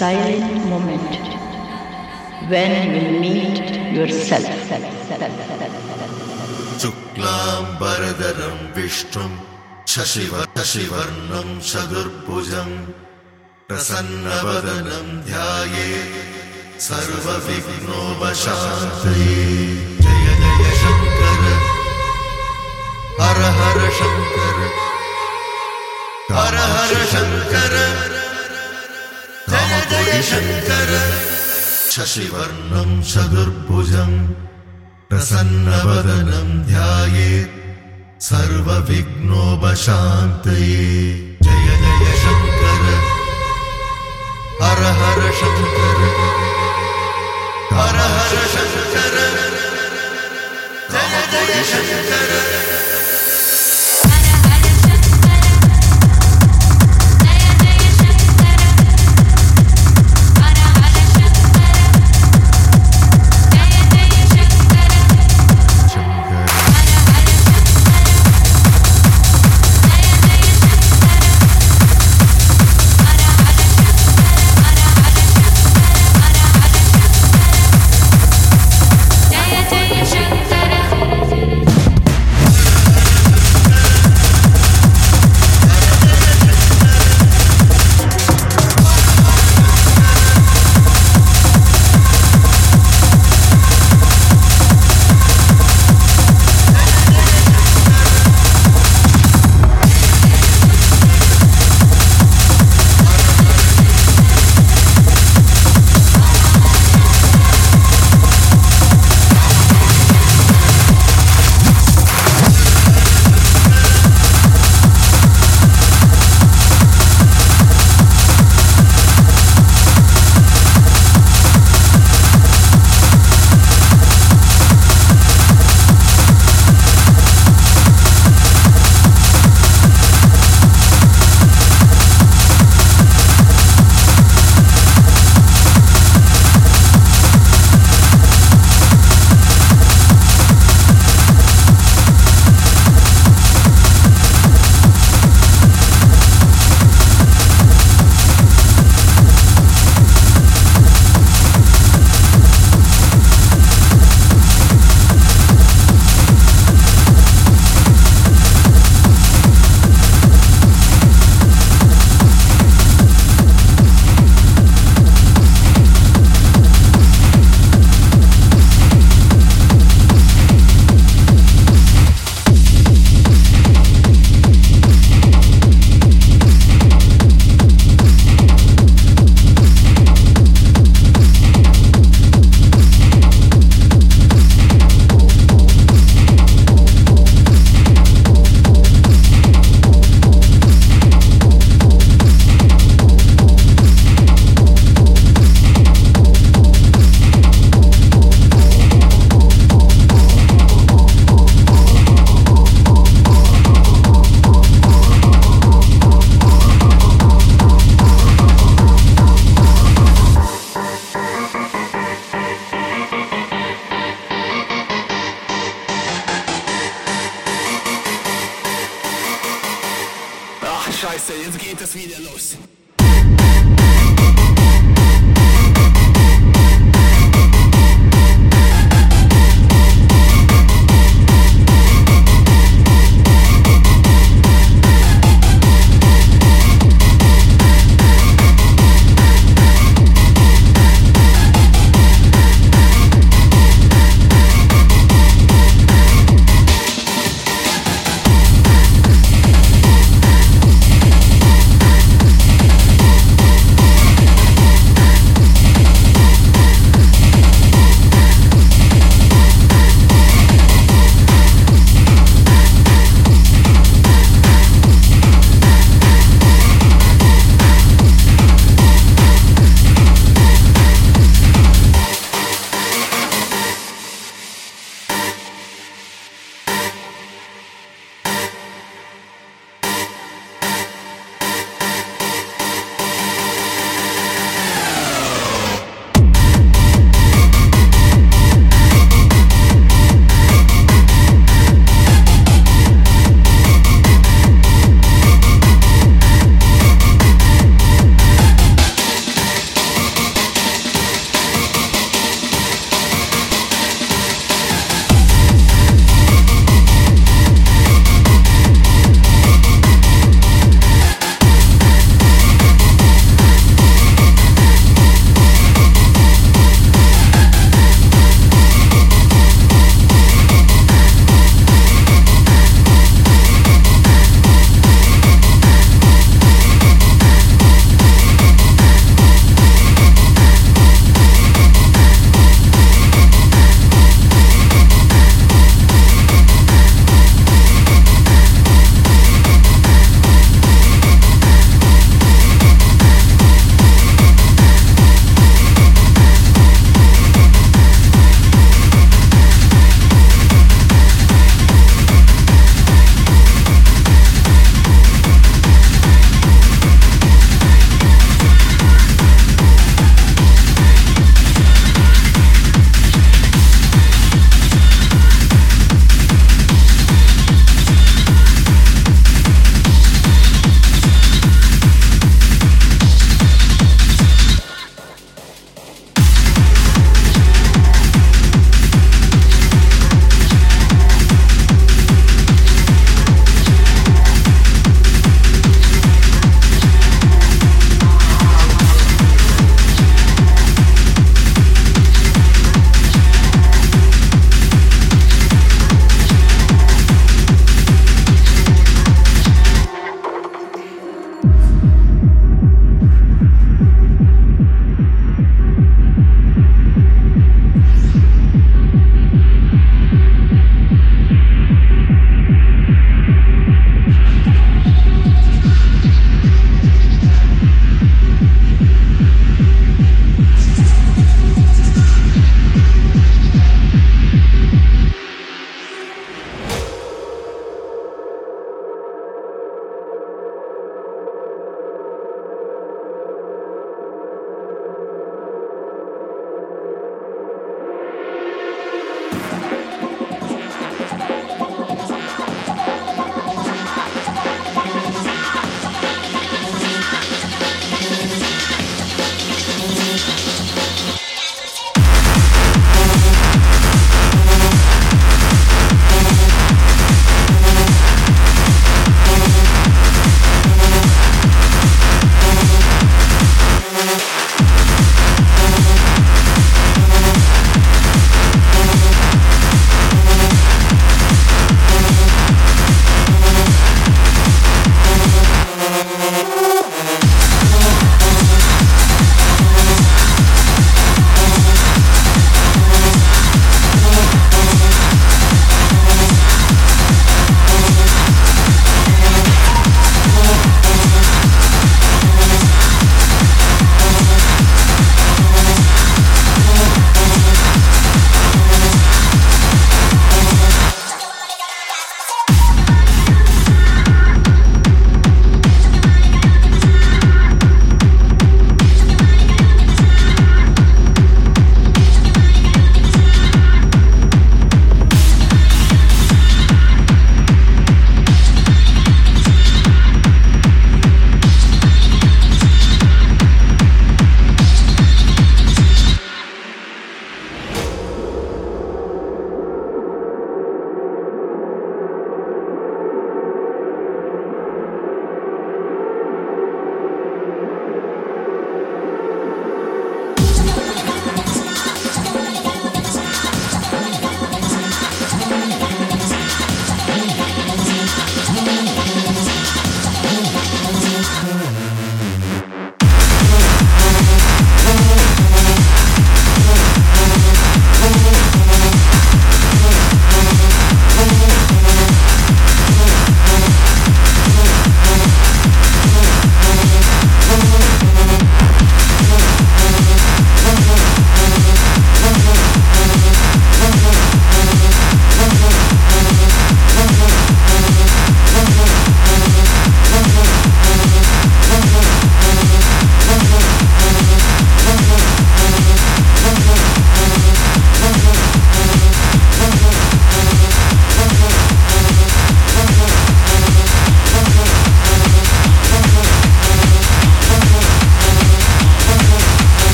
silent moment when you meet yourself. Shuklam Baradaram Vishnum Shashiva Shashivarnam Shadurpujam Prasannavadanam Dhyaye Sarva Vignobashantaye Jaya Jaya Shankara Hara Hara Shankara Hara Hara Shankara जय शङ्कर शशिवर्णं चतुर्भुजम् प्रसन्नवदनं ध्यायेत् सर्वविघ्नोपशान्तये। जय जय शङ्कर हर हर शङ्कर हर हर शङ्कर जय जय Shankar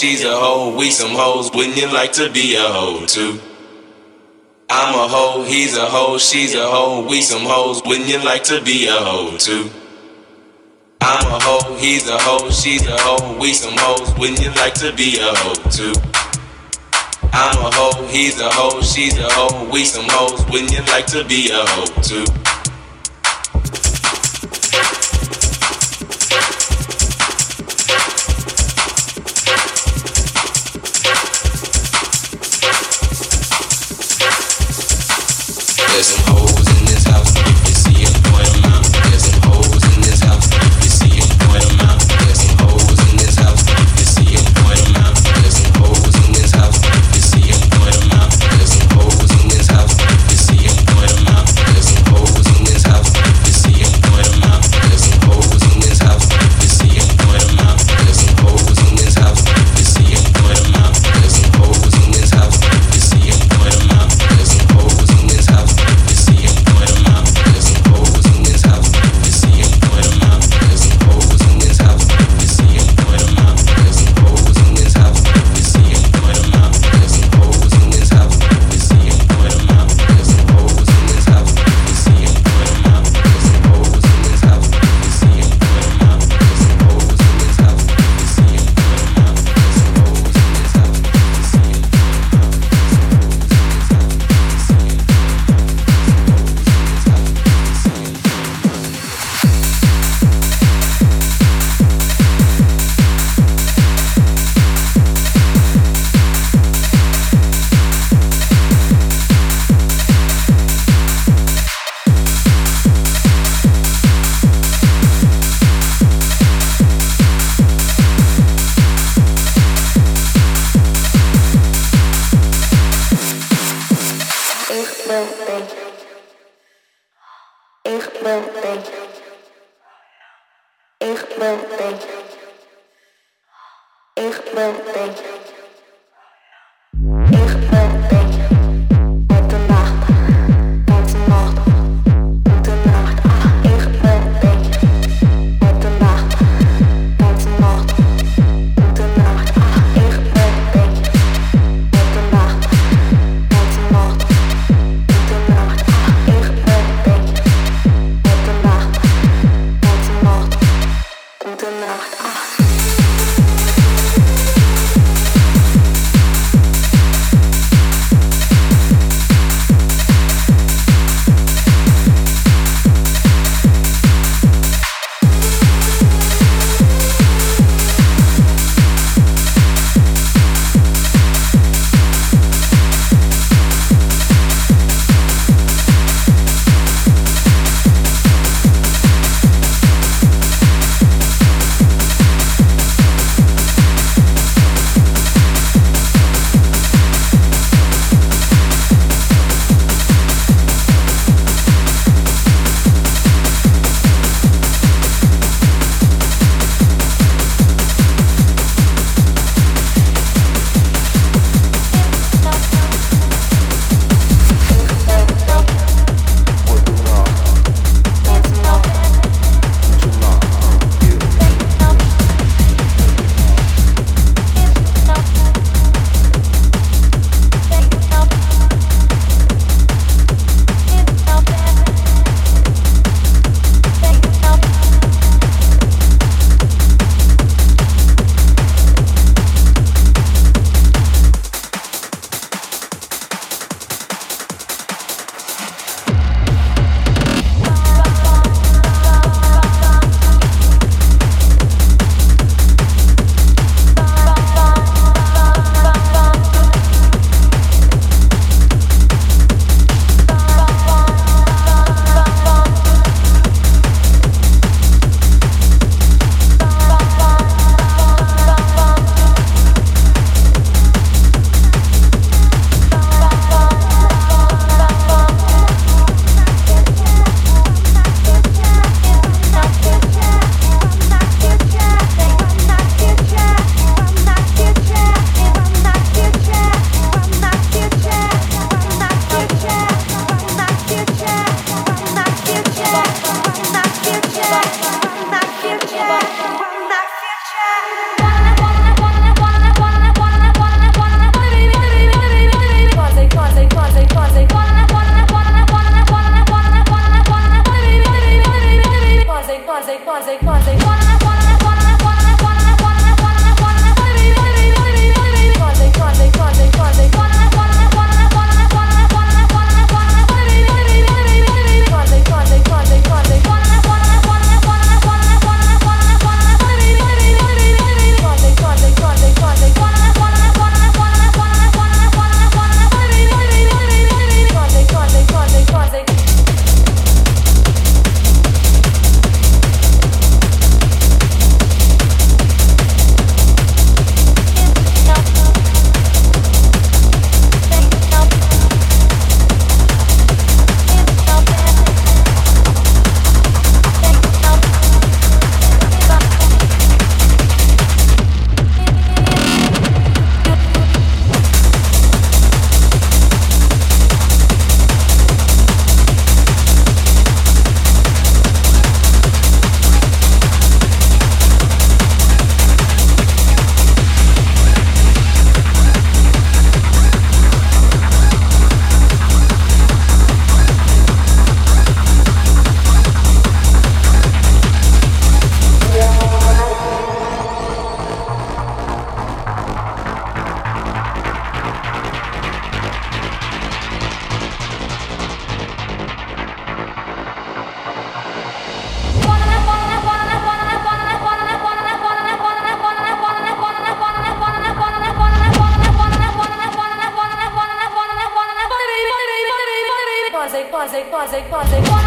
she's a hoe. We some hoes, wouldn't you like to be a hoe too? I'm a hoe, he's a hoe, she's a hoe. We some hoes, wouldn't you like to be a hoe too? I'm a hoe, he's a hoe, she's a hoe. We some hoes, wouldn't you like to be a hoe too? I'm a hoe, he's a hoe, she's a hoe. We some hoes, wouldn't you like to be a hoe too? Pause, pause.